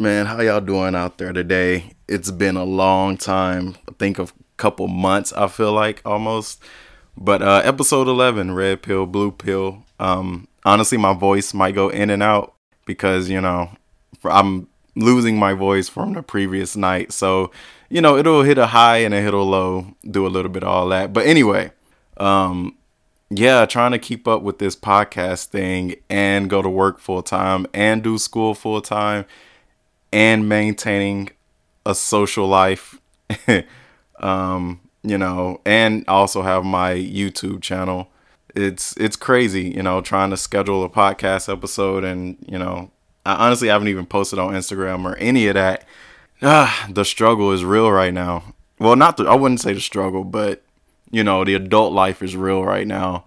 Man, how y'all doing out there today? It's been a long time. I think a couple months, I feel like almost. But uh episode 11, red pill, blue pill. Um honestly, my voice might go in and out because, you know, I'm losing my voice from the previous night. So, you know, it'll hit a high and a hit a low, do a little bit of all that. But anyway, um yeah, trying to keep up with this podcast thing and go to work full time and do school full time and maintaining a social life. um, you know, and also have my YouTube channel. It's it's crazy, you know, trying to schedule a podcast episode and, you know, I honestly haven't even posted on Instagram or any of that. Ah, the struggle is real right now. Well, not the I wouldn't say the struggle, but you know, the adult life is real right now.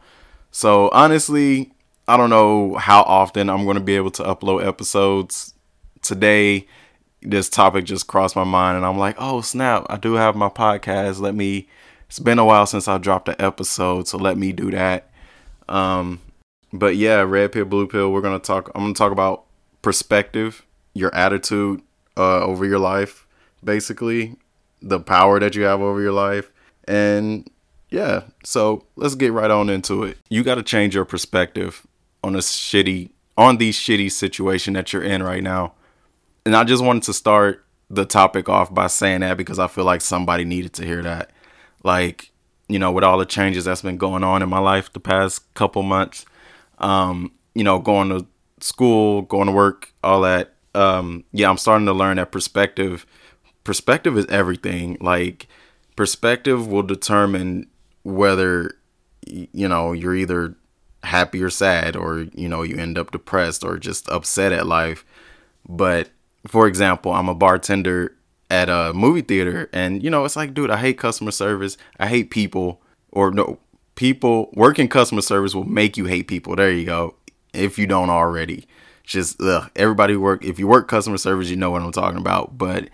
So, honestly, I don't know how often I'm going to be able to upload episodes today this topic just crossed my mind and I'm like, oh snap, I do have my podcast. Let me it's been a while since I dropped an episode, so let me do that. Um but yeah, red pill, blue pill, we're gonna talk I'm gonna talk about perspective, your attitude uh over your life, basically, the power that you have over your life. And yeah, so let's get right on into it. You gotta change your perspective on a shitty on the shitty situation that you're in right now and I just wanted to start the topic off by saying that because I feel like somebody needed to hear that. Like, you know, with all the changes that's been going on in my life the past couple months, um, you know, going to school, going to work, all that. Um, yeah, I'm starting to learn that perspective perspective is everything. Like perspective will determine whether you know, you're either happy or sad or you know, you end up depressed or just upset at life. But for example, I'm a bartender at a movie theater and you know, it's like, dude, I hate customer service. I hate people or no, people working customer service will make you hate people. There you go. If you don't already. Just ugh, everybody work if you work customer service, you know what I'm talking about. But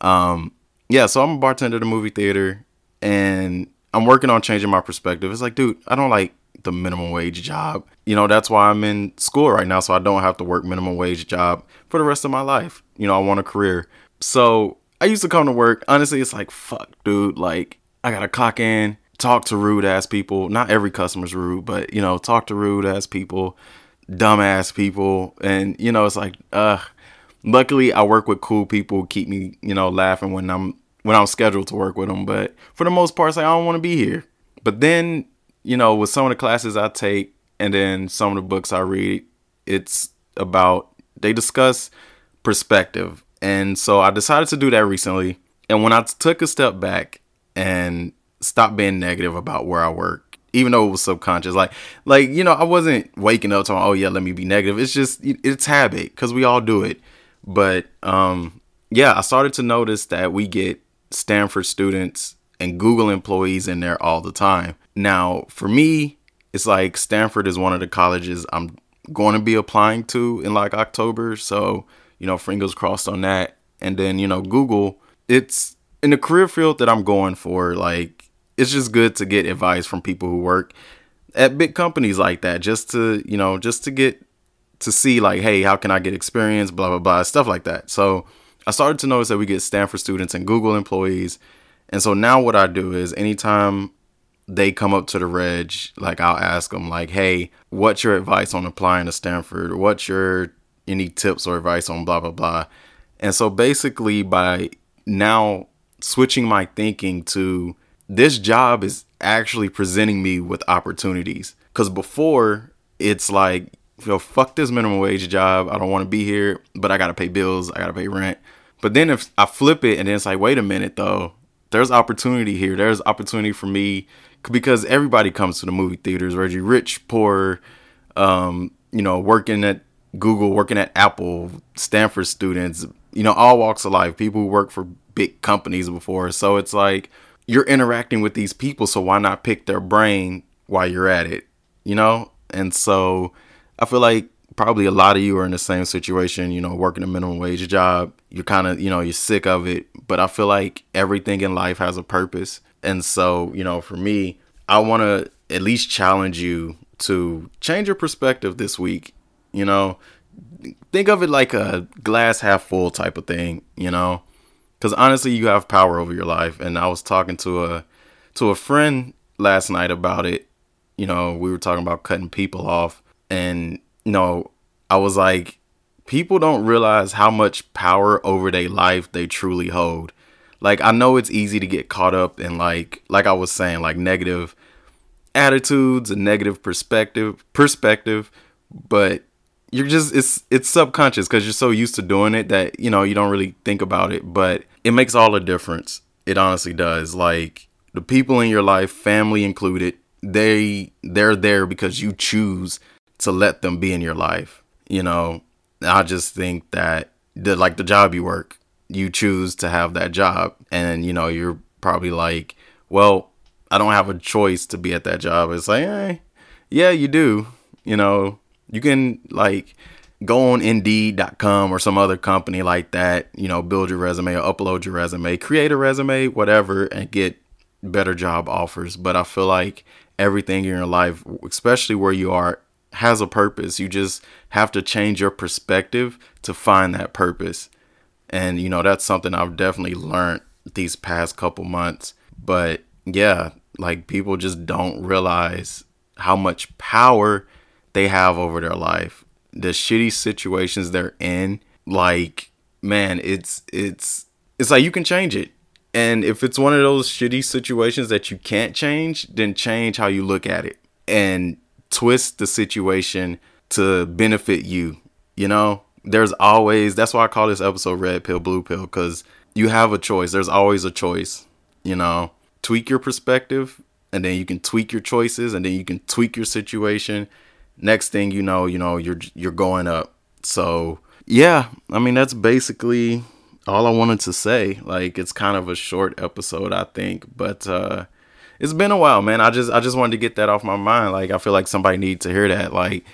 um yeah, so I'm a bartender at a movie theater and I'm working on changing my perspective. It's like, dude, I don't like the minimum wage job. You know, that's why I'm in school right now so I don't have to work minimum wage job for the rest of my life. You know, I want a career. So, I used to come to work. Honestly, it's like, fuck, dude, like I got to clock in, talk to rude ass people. Not every customer's rude, but you know, talk to rude ass people, dumb ass people, and you know, it's like, uh luckily I work with cool people, keep me, you know, laughing when I'm when I'm scheduled to work with them, but for the most part, it's like I don't want to be here. But then you know, with some of the classes I take and then some of the books I read, it's about they discuss perspective. And so I decided to do that recently. And when I took a step back and stopped being negative about where I work, even though it was subconscious, like, like you know, I wasn't waking up talking, oh yeah, let me be negative. It's just it's habit because we all do it. But um, yeah, I started to notice that we get Stanford students and Google employees in there all the time. Now, for me, it's like Stanford is one of the colleges I'm going to be applying to in like October. So, you know, fingers crossed on that. And then, you know, Google, it's in the career field that I'm going for, like, it's just good to get advice from people who work at big companies like that, just to, you know, just to get to see, like, hey, how can I get experience, blah, blah, blah, stuff like that. So I started to notice that we get Stanford students and Google employees and so now what I do is anytime they come up to the reg, like I'll ask them like, "Hey, what's your advice on applying to Stanford? What's your any tips or advice on blah blah blah?" And so basically by now switching my thinking to this job is actually presenting me with opportunities cuz before it's like you know, fuck this minimum wage job. I don't want to be here, but I got to pay bills, I got to pay rent. But then if I flip it and then it's like, wait a minute though, there's opportunity here. There's opportunity for me because everybody comes to the movie theaters, Reggie, rich, poor, um, you know, working at Google, working at Apple, Stanford students, you know, all walks of life, people who work for big companies before. So it's like you're interacting with these people, so why not pick their brain while you're at it, you know? And so I feel like probably a lot of you are in the same situation, you know, working a minimum wage job. You're kind of, you know, you're sick of it. But I feel like everything in life has a purpose. And so, you know, for me, I want to at least challenge you to change your perspective this week. You know, think of it like a glass half full type of thing, you know? Cuz honestly, you have power over your life and I was talking to a to a friend last night about it. You know, we were talking about cutting people off and you know, I was like people don't realize how much power over their life they truly hold. Like I know it's easy to get caught up in like like I was saying like negative attitudes and negative perspective perspective, but you're just it's it's subconscious because you're so used to doing it that you know you don't really think about it but it makes all the difference it honestly does like the people in your life family included they they're there because you choose to let them be in your life you know? I just think that the like the job you work you choose to have that job and you know you're probably like well i don't have a choice to be at that job. It's like hey, yeah you do you know? You can like go on indeed.com or some other company like that, you know, build your resume or upload your resume, create a resume, whatever, and get better job offers. But I feel like everything in your life, especially where you are, has a purpose. You just have to change your perspective to find that purpose. And, you know, that's something I've definitely learned these past couple months. But yeah, like people just don't realize how much power they have over their life, the shitty situations they're in, like man, it's it's it's like you can change it. And if it's one of those shitty situations that you can't change, then change how you look at it and twist the situation to benefit you. You know, there's always that's why I call this episode red pill, blue pill, because you have a choice. There's always a choice. You know, tweak your perspective and then you can tweak your choices and then you can tweak your situation next thing you know, you know, you're you're going up. So, yeah, I mean that's basically all I wanted to say. Like it's kind of a short episode, I think, but uh it's been a while, man. I just I just wanted to get that off my mind. Like I feel like somebody needs to hear that. Like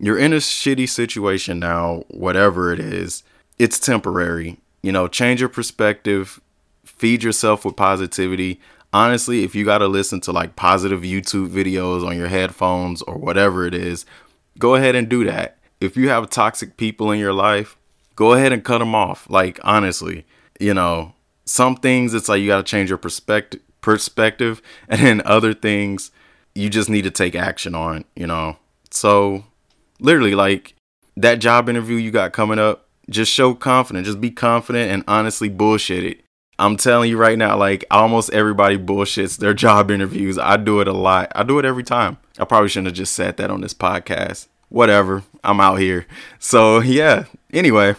you're in a shitty situation now, whatever it is. It's temporary. You know, change your perspective, feed yourself with positivity honestly, if you got to listen to like positive YouTube videos on your headphones or whatever it is, go ahead and do that. If you have toxic people in your life, go ahead and cut them off. Like honestly, you know, some things it's like you got to change your perspective perspective and then other things you just need to take action on, you know. So, literally like that job interview you got coming up, just show confidence, just be confident and honestly bullshit it I'm telling you right now, like almost everybody bullshits their job interviews. I do it a lot. I do it every time. I probably shouldn't have just said that on this podcast. Whatever. I'm out here. So yeah. Anyway.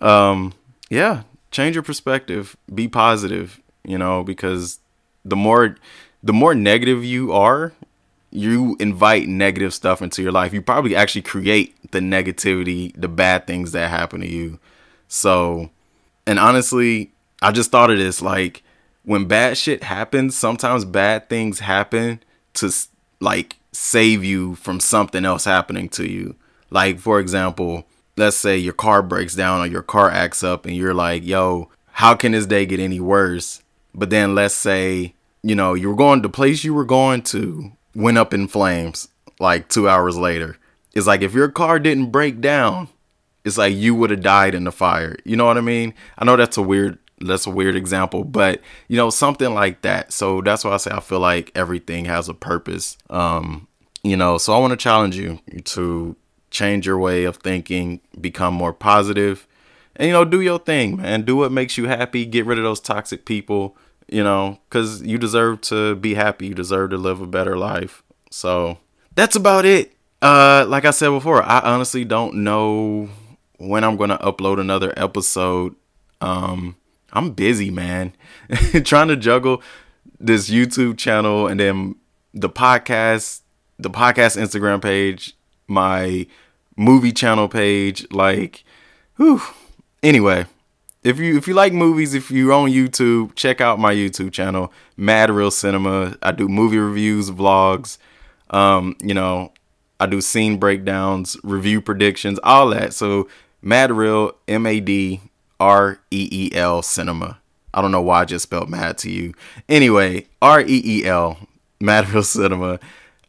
um yeah, change your perspective. Be positive, you know, because the more the more negative you are, you invite negative stuff into your life. You probably actually create the negativity, the bad things that happen to you. So and honestly, I just thought of this like when bad shit happens, sometimes bad things happen to like save you from something else happening to you. Like for example, let's say your car breaks down or your car acts up and you're like, "Yo, how can this day get any worse?" But then let's say, you know, you were going to the place you were going to went up in flames like 2 hours later. It's like if your car didn't break down, it's like you would have died in the fire. You know what I mean? I know that's a weird that's a weird example, but you know, something like that. So that's why I say I feel like everything has a purpose. Um, you know, so I want to challenge you to change your way of thinking, become more positive, and you know, do your thing, man. Do what makes you happy. Get rid of those toxic people, you know, cuz you deserve to be happy. You deserve to live a better life. So, that's about it. Uh like I said before, I honestly don't know when I'm gonna upload another episode. Um, I'm busy, man, trying to juggle this YouTube channel and then the podcast, the podcast Instagram page, my movie channel page. Like, whew. Anyway, if you if you like movies, if you're on YouTube, check out my YouTube channel, Mad Reel Cinema. I do movie reviews, vlogs. Um, you know, I do scene breakdowns, review predictions, all that. So Mad Reel, M A D R E E L Cinema. I don't know why I just spelled mad to you. Anyway, R E E L, Mad Reel Cinema.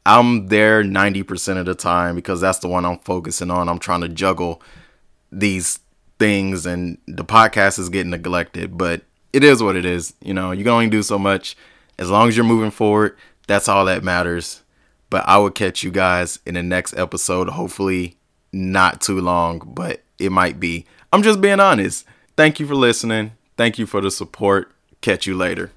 I'm there 90% of the time because that's the one I'm focusing on. I'm trying to juggle these things and the podcast is getting neglected, but it is what it is. You know, you can only do so much. As long as you're moving forward, that's all that matters. But I will catch you guys in the next episode. Hopefully, not too long, but it might be. I'm just being honest. Thank you for listening. Thank you for the support. Catch you later.